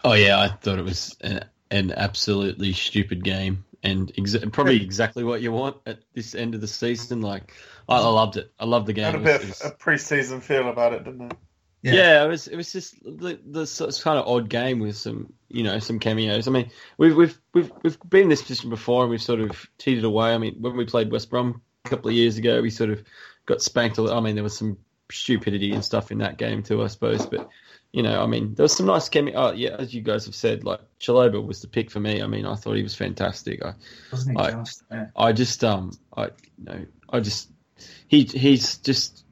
Oh, yeah, I thought it was an, an absolutely stupid game and ex- probably exactly what you want at this end of the season. Like, I, I loved it. I loved the game. Had a bit of a pre-season feel about it, didn't it? Yeah. yeah, it was. It was just the, the kind of odd game with some, you know, some cameos. I mean, we've we've we've we've been in this position before, and we've sort of teetered away. I mean, when we played West Brom a couple of years ago, we sort of got spanked. A little I mean, there was some stupidity and stuff in that game too, I suppose. But you know, I mean, there was some nice chemistry. Oh, yeah, as you guys have said, like Chalobah was the pick for me. I mean, I thought he was fantastic. I, Wasn't he I, just? Yeah. I just, um, I, you know, I just, he, he's just.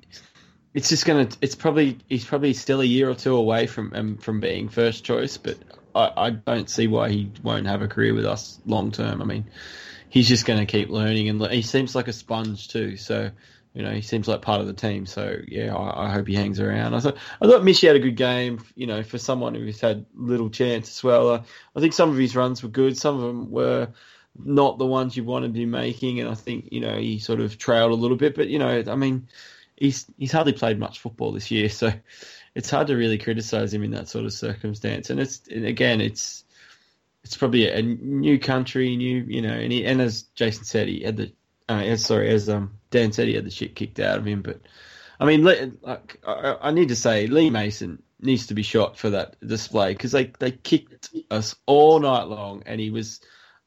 It's just gonna. It's probably he's probably still a year or two away from um, from being first choice, but I, I don't see why he won't have a career with us long term. I mean, he's just going to keep learning, and he seems like a sponge too. So you know, he seems like part of the team. So yeah, I, I, hope he hangs around. I thought I thought Michy had a good game. You know, for someone who's had little chance as well. Uh, I think some of his runs were good. Some of them were not the ones you wanted be making, and I think you know he sort of trailed a little bit. But you know, I mean, he's he's hardly played much football this year, so it's hard to really criticize him in that sort of circumstance. And it's and again, it's it's probably a new country, new you know, and he, and as Jason said, he had the uh, sorry as um Dan said he had the shit kicked out of him, but I mean, like, I, I need to say, Lee Mason needs to be shot for that display because they, they kicked us all night long and he was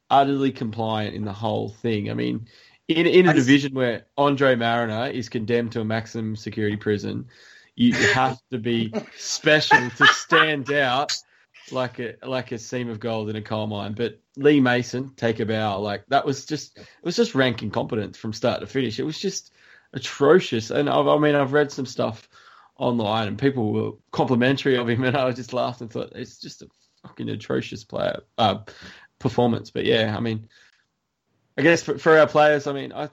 utterly compliant in the whole thing. I mean, in, in a division where Andre Marriner is condemned to a maximum security prison, you have to be special to stand out like a like a seam of gold in a coal mine. But Lee Mason, take a bow. Like that was just it was just rank incompetence from start to finish. It was just atrocious. And I've, I mean, I've read some stuff online, and people were complimentary of him, and I just laughed and thought it's just a fucking atrocious player uh, performance. But yeah, I mean, I guess for, for our players, I mean, I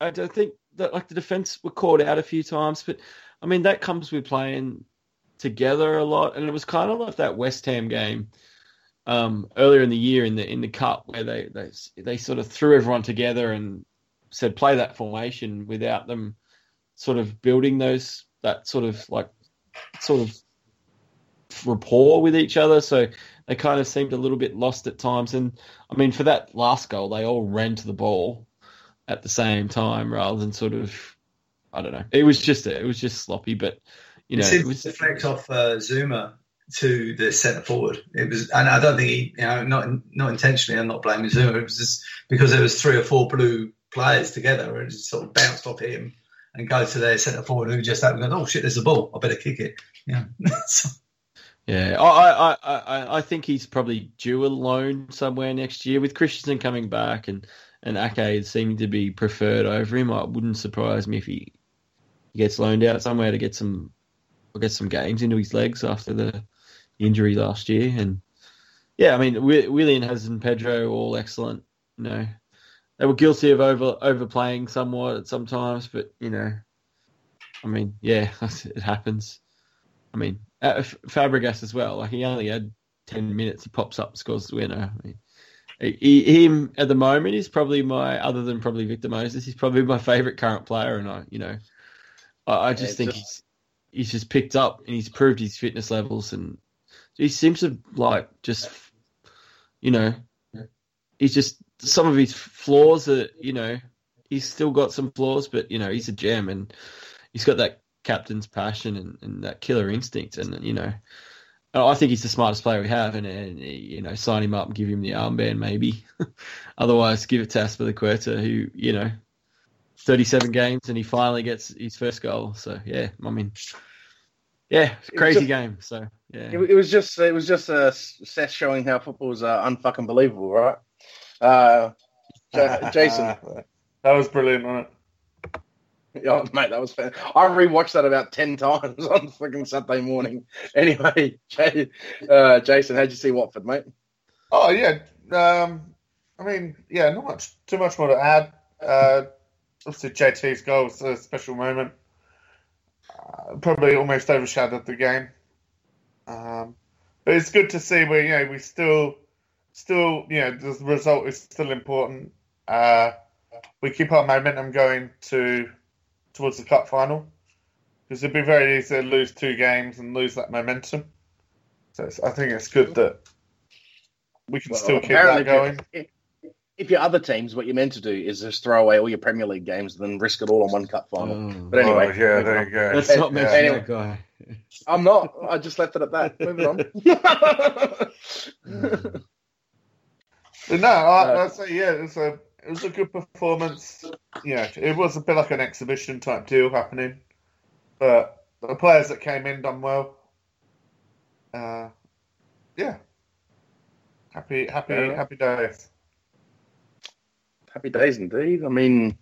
I don't think that like the defense were caught out a few times, but I mean that comes with playing together a lot, and it was kind of like that West Ham game um, earlier in the year in the in the cup where they they they sort of threw everyone together and said play that formation without them sort of building those that sort of like sort of rapport with each other. So they kind of seemed a little bit lost at times. And I mean, for that last goal, they all ran to the ball at the same time rather than sort of I don't know. It was just it was just sloppy, but you know, it, was deflect off uh, Zouma to the centre forward. It was, and I don't think he, you know, not not intentionally. I'm not blaming Zouma. It was just because there was three or four blue players together, and it just sort of bounced off him and go to their centre forward who just happened to go, oh shit, there's a ball. I better kick it. Yeah. Yeah, I, I, I, I think he's probably due a loan somewhere next year with Christensen coming back and and Ake seeming to be preferred over him. It wouldn't surprise me if he gets loaned out somewhere to get some get some games into his legs after the injury last year. And yeah, I mean, Willian has and Pedro all excellent. You know, they were guilty of over overplaying somewhat at sometimes, but you know, I mean, yeah, it happens. I mean, uh, Fabregas as well. Like he only had ten minutes, he pops up, scores the winner. I mean, he, him at the moment is probably my, other than probably Victor Moses, he's probably my favourite current player, and I, you know, I, I just yeah, think just... he's just picked up and he's proved his fitness levels, and he seems to like just, you know, he's just some of his flaws that you know he's still got some flaws, but you know he's a gem and he's got that captain's passion and, and that killer instinct, and you know. I think he's the smartest player we have, and, and you know, sign him up and give him the armband, maybe. Otherwise, give it to Asper the Azpilicueta, who you know, 37 games, and he finally gets his first goal. So yeah, I mean, yeah, crazy just, game. So yeah, it, it, was just it was just a set showing how football's uh, unfucking believable, right? Uh, Jason, that was brilliant, wasn't it? Oh, mate, that was fun. I rewatched that about 10 times on fucking Saturday morning. Anyway, Jay, uh, Jason, how'd you see Watford, mate? Oh, yeah. Um, I mean, yeah, not much, too much more to add. Uh, obviously, JT's goal was a special moment. Uh, probably almost overshadowed the game. Um, but it's good to see we, you know, we still, still, you know, the result is still important. Uh, we keep our momentum going to towards the cup final because it'd be very easy to lose two games and lose that momentum. So I think it's good that we can well, still keep that going. If your other teams, what you're meant to do is just throw away all your Premier League games and then risk it all on one cup final. Oh, but anyway, oh, yeah, there you go. That's not mentioning anyway, that guy. I'm not. I just left it at that. Moving on. no, I, I'd say yeah, it's a it was a good performance. Yeah, it was a bit like an exhibition type deal happening, but the players that came in done well. Uh, yeah, happy, happy, yeah. happy days. Happy days indeed. I mean,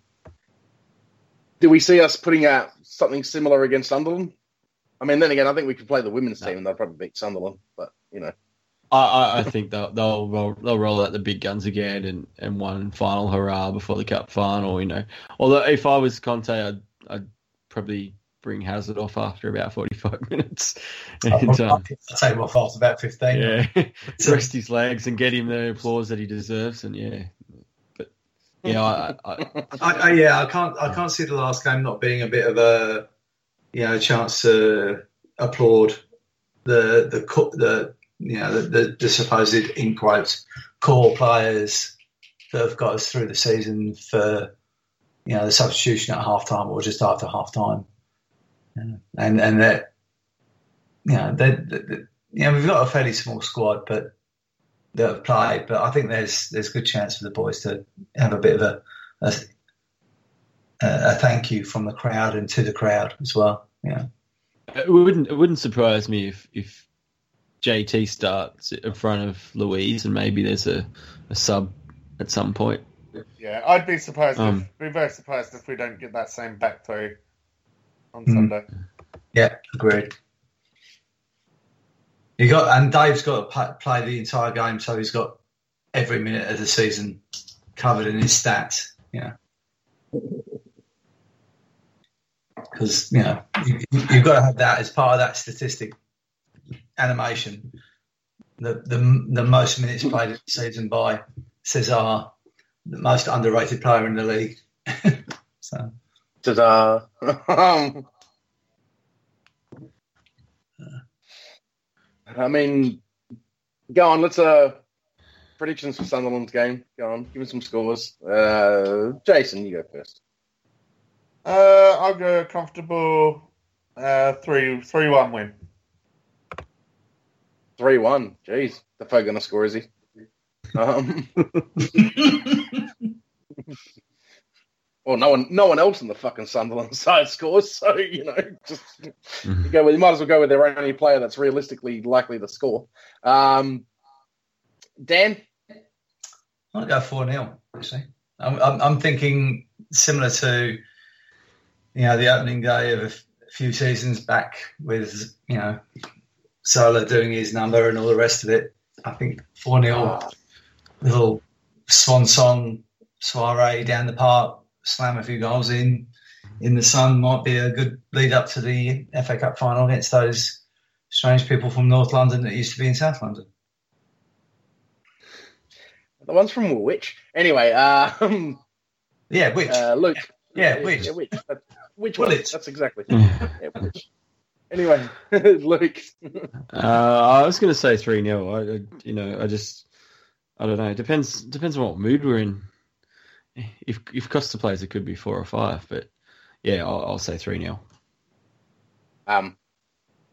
do we see us putting out something similar against Sunderland? I mean, then again, I think we could play the women's team and they'll probably beat Sunderland, but you know. I, I think they'll, they'll roll, they'll roll out the big guns again and, and one final hurrah before the cup final. You know, although if I was Conte, I'd, I'd probably bring Hazard off after about forty five minutes. And, I'll, um, I'll take him off after about fifteen. Yeah, rest his legs and get him the applause that he deserves. And yeah, but you know, I, I, I, yeah, I can't I can't see the last game not being a bit of a you know chance to applaud the the the you know, the, the, the supposed, in quotes, core players that have got us through the season for, you know, the substitution at half time or just after half time. Yeah. And, and that, you know, they, you know, we've got a fairly small squad, but that have played, but I think there's there's a good chance for the boys to have a bit of a, a, a thank you from the crowd and to the crowd as well. Yeah. It wouldn't it wouldn't surprise me if if JT starts in front of Louise and maybe there's a, a sub at some point. Yeah, I'd be surprised. Um, if, be very surprised if we don't get that same back three on Mm. Sunday. Yeah, agreed. You got and Dave's got to play the entire game, so he's got every minute of the season covered in his stats. Yeah, because you know you, you've got to have that as part of that statistic animation. The the the most minutes played in the season by Cesar, the most underrated player in the league. so Ta-da. I mean, go on. Let's uh predictions for Sunderland's game. Go on, give me some scores. Uh, Jason, you go first. Uh, I'll go comfortable uh, three three one win. Three one. Jeez, the fuck gonna score is he? Um, well, no one, no one else in the fucking Sunderland side scores, so you know, just Mhm. go with. You might as well go with their only player that's realistically likely to score. Um, Dan, I'll go four 0 Actually, I'm, I'm, I'm thinking similar to you know the opening day of a f- few seasons back with you know Zola doing his number and all the rest of it. I think four 0 little swan song soiree down the park, slam a few goals in in the sun might be a good lead up to the FA Cup final against those strange people from North London that used to be in South London. the one's from Woolwich. Anyway, um, Yeah, which uh, Luke. yeah, which Yeah, which? That- Which Woolwich. one? That's exactly. Yeah, which. Anyway, Luke. Uh, I was going to say three 0 I, I, you know, I just, I don't know. It depends depends on what mood we're in. If if Costa plays, it could be four or five, but yeah, I'll, I'll say three 0 Um,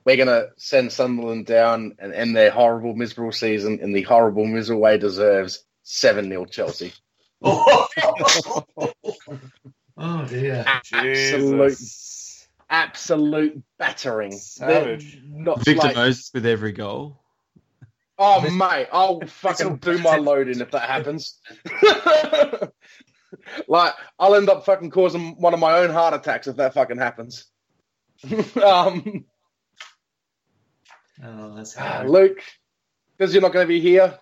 we're gonna send Sunderland down and end their horrible, miserable season in the horrible, miserable way deserves. Seven 0 Chelsea. oh dear. Absolute, Jesus. absolute battering. Savage. Not Victor like, Moses with every goal. oh mate, I'll fucking do my loading if that happens. like I'll end up fucking causing one of my own heart attacks if that fucking happens. um, Oh, that's hard. Luke, because you're not going to be here,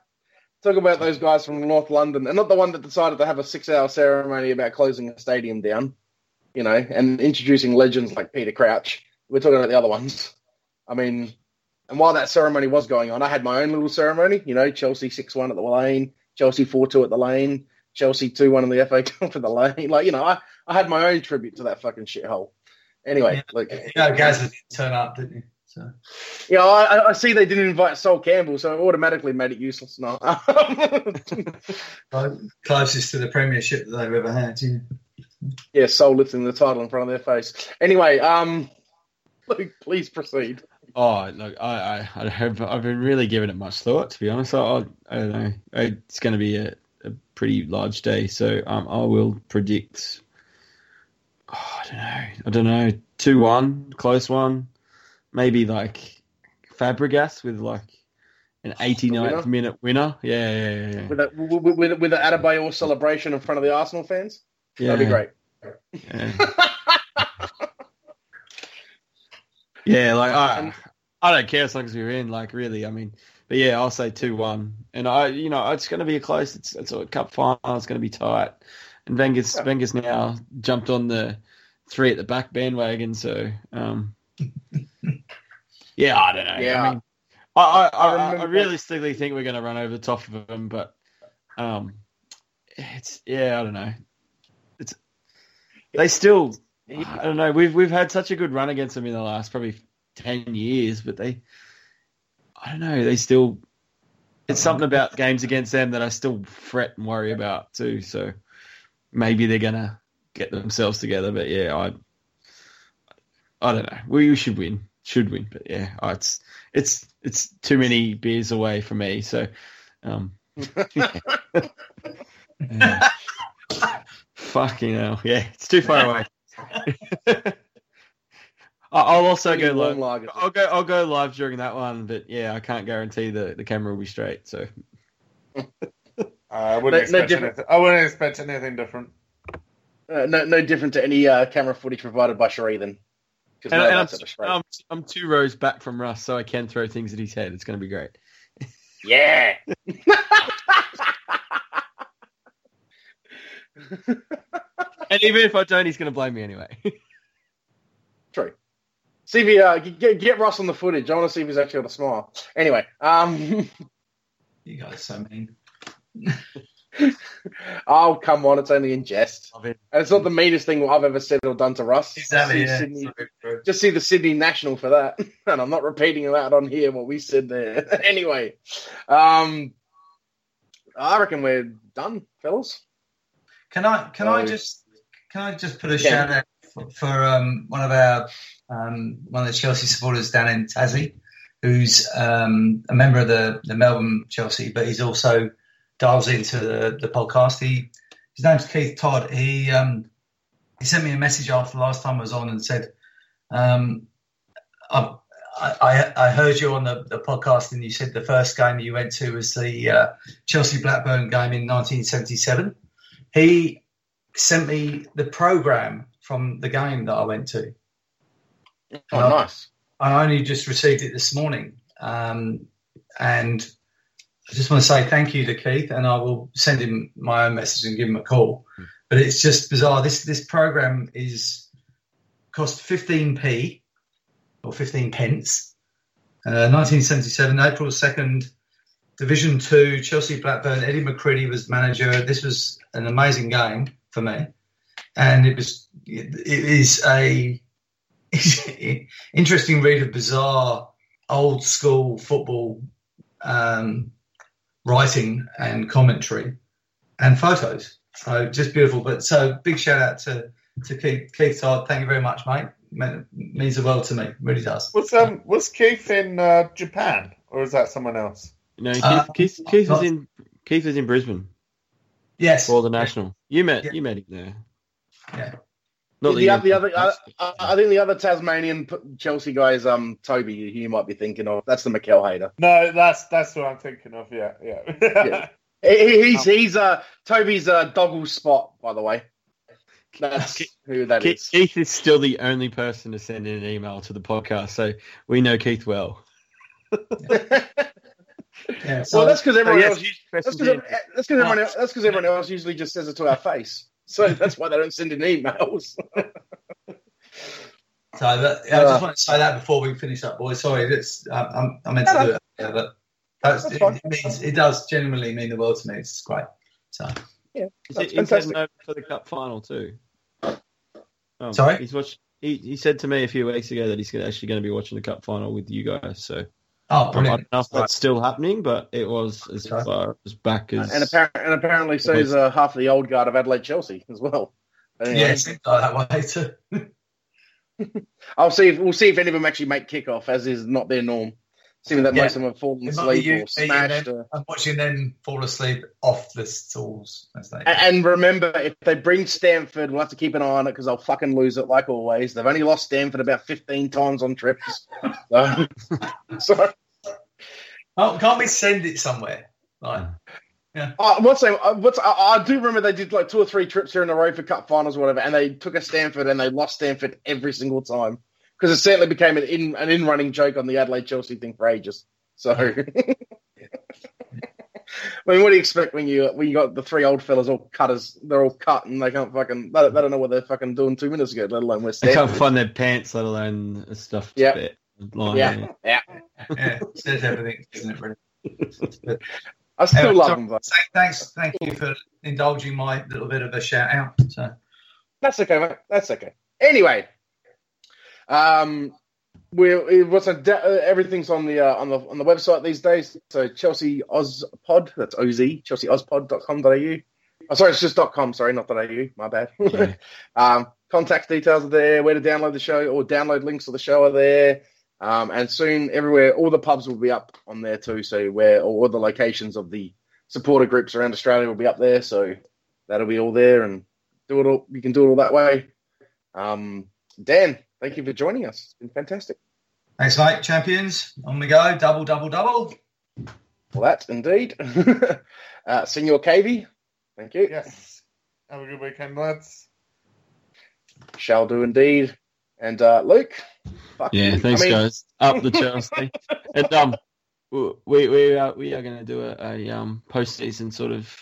talk about those guys from North London, and not the one that decided to have a six-hour ceremony about closing a stadium down, you know, and introducing legends like Peter Crouch. We're talking about the other ones. I mean, and while that ceremony was going on, I had my own little ceremony. You know, Chelsea six-one at the Lane, Chelsea four-two at the Lane, Chelsea two-one in the FA Cup for the Lane. Like, you know, I, I had my own tribute to that fucking shithole. Anyway, like, You know, Gaz didn't turn up, didn't you? So you know, I, I see they didn't invite Sol Campbell, so it automatically made it useless. No. closest to the premiership that they've ever had. Yeah. yeah, Sol lifting the title in front of their face. Anyway, um, Luke, please proceed. Oh, look, I, I, I have, I've been really giving it much thought, to be honest. I, I, I don't know. It's going to be a, a pretty large day, so um, I will predict. Oh, I don't know. I don't know. Two one, close one, maybe like Fabregas with like an 89th winner? minute winner. Yeah, yeah, yeah. With a with, with, with an Adebayor celebration in front of the Arsenal fans, yeah. that'd be great. Yeah. Yeah, like I, I don't care as long as we're in. Like really, I mean, but yeah, I'll say two one, and I, you know, it's going to be a close. It's it's a cup final. It's going to be tight, and Wenger's Yeah. Wenger's now jumped on the three at the back bandwagon. So, um, yeah, I don't know. Yeah. I mean, I I, I, I, realistically think we're going to run over the top of them, but um, it's yeah, I don't know. It's they still I don't know. We've we've had such a good run against them in the last probably ten years, but they, I don't know. They still, it's something about games against them that I still fret and worry about too. So maybe they're gonna get themselves together. But yeah, I, I don't know. We should win, should win. But yeah, it's it's it's too many beers away for me. So, um, yeah. Fucking hell, yeah, it's too far away. I'll also go live. lagers. I'll go. I'll go live during that one, but yeah, I can't guarantee the, the camera will be straight. So Uh, I wouldn't No- no expect different. anything. I wouldn't expect anything different. Uh, no, no different to any uh, camera footage provided by Sheree then. 'Cause and, no, and I'm, that's at the straight. I'm I'm two rows back from Russ, so I can throw things at his head. It's going to be great. yeah. And even if I don't, he's going to blame me anyway. True. See if he, uh, get, get Ross on the footage. I want to see if he's actually got a smile. Anyway, um, You guys are so mean. oh come on, it's only in jest, it. and it's not the meanest thing I've ever said or done to Russ. Exactly. See Yeah. Sydney- just see the Sydney National for that, and I'm not repeating that on here what we said there. anyway, um, I reckon we're done, fellas. Can I can I just can I just put a Yeah. shout out for, um, one of our um, one of the Chelsea supporters down in Tassie, who's um, a member of the, the Melbourne Chelsea, but he's also dials into the, the podcast. He his name's Keith Todd. He um, he sent me a message after the last time I was on and said, um, I, I, I heard you on the, the podcast and you said the first game you went to was the uh, Chelsea Blackburn game in 1977. He sent me the program from the game that I went to. Oh, Well, nice. I only just received it this morning, um, and I just want to say thank you to Keith, and I will send him my own message and give him a call. But it's just bizarre. This this program is cost 15p or 15 pence. Uh, 1977, April 2nd, Division Two, Chelsea Blackburn. Eddie McCreadie was manager. This was an amazing game for me, and it was it, it is a interesting read of bizarre old school football um, writing and commentary and photos. So just beautiful. But so big shout out to to Keith, Keith Todd. Thank you very much, mate. It means the world to me. Really does. Was um was Keith in uh, Japan or is that someone else? No, Keith, Uh, Keith, Keith not- is in Keith is in Brisbane Yes. for the national. You met Yeah. you met him there. Yeah. Not that the, other, the other, I, I I think the other Tasmanian Chelsea guy is um Toby. who You might be thinking of. That's the Mikel hater. No, that's that's what I'm thinking of. Yeah, yeah. Yeah. He- He's he's uh Toby's uh doggle spot, by the way. That's who that Keith, is. Keith is still the only person to send in an email to the podcast, so we know Keith well. Yeah. So, well, that's because everyone yes, else. That's because that's because everyone else, that's 'cause everyone else usually just says it to our face. So that's why they don't send in emails. So that, I just want to say that before we finish up, boys. Sorry, that's, um, I'm, I meant to do it, yeah, but that's, That's it, it means it does genuinely mean the world to me. It's great. So Is That's it, he's fantastic. heading over for the cup final too. Oh, Sorry? he's watched. He, he said to me a few weeks ago that he's actually going to be watching the cup final with you guys. So oh, I don't know if that's still happening, but it was as Okay. far as back as. and, appar- and apparently, so is uh, half of the old guard of Adelaide Chelsea as well. Anyway, Yeah, it seems like that way too. I'll see if we'll see if any of them actually make kickoff, as is not their norm. Seeing that Yeah. most of them have fallen asleep or smashed. then- Or... I'm watching them fall asleep off the stools. As they, And, and remember, if they bring Stamford, we'll have to keep an eye on it because they'll fucking lose it like always. They've only lost Stamford about 15 times on trips. So, so oh, can't we send it somewhere? Like, uh, what's what's I, I do remember they did like two or three trips here in a row for cup finals or whatever, and they took a Stamford and they lost Stamford every single time because it certainly became an in an in running joke on the Adelaide Chelsea thing for ages. So. I mean, what do you expect when you when you got the three old fellas all cut as they're all cut and they can't fucking they, they don't know what they're fucking doing two minutes ago, let alone West They can't find their pants, let alone stuff. stuffed Yeah. Line, Yeah, yeah. yeah, says everything, doesn't it? Really? I still Anyway, love so- them. Though. Thanks, thank you for indulging my little bit of a shout out. So, That's okay, mate. That's okay. Anyway, um, we what's a, uh, everything's on the uh, on the on the website these days. So Chelsea Ozpod, that's O Z chelseaozpod.com.au. Oh, sorry, it's just dot .com. Sorry, not dot .au. My bad. Yeah. um, contact details are there. Where to download the show or download links to the show are there. Um, and soon, everywhere, all the pubs will be up on there too. So where all the locations of the supporter groups around Australia will be up there. So that'll be all there, and do it all. You can do it all that way. Um, Dan, thank you for joining us. It's been fantastic. Thanks, mate. Champions, on we go. Double, double, double. Well, that indeed. uh, Senor Cavey, thank you. Yes. Have a good weekend, lads. Shall do indeed. And uh, Luke. fuck Yeah, you. thanks I mean, guys. Up the Chelsea. and um, we we are we are going to do a, a um postseason sort of.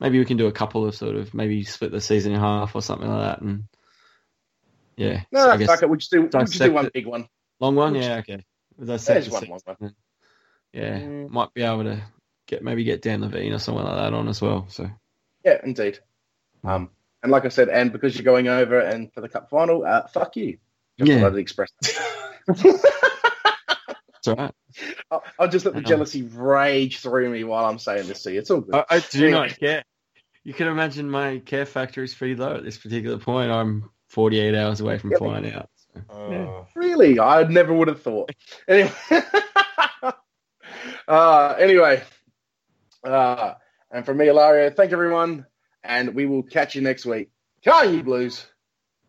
Maybe we can do a couple of sort of maybe split the season in half or something like that, and yeah. No, so no, fuck it. We'll just do, we'll just do one it. big one. long one, we'll yeah, okay. As I Yeah, said, just one, one, one. yeah, Mm. might be able to get maybe get Dan Levine or someone like that on as well. So Yeah, indeed. Um, and like I said, and because you're going over and for the cup final, uh, fuck you. Just Yeah. I'd express it's all right. I'll, I'll just let the jealousy rage through me while I'm saying this to you. It's all good. I, I do not care. You can imagine my care factor is pretty low at this particular point. I'm 48 hours away from Really? flying out. So. Uh, Really? I never would have thought. Anyway, uh, anyway, uh, and from me, Ilario, thank everyone, and we will catch you next week. Come on, you blues.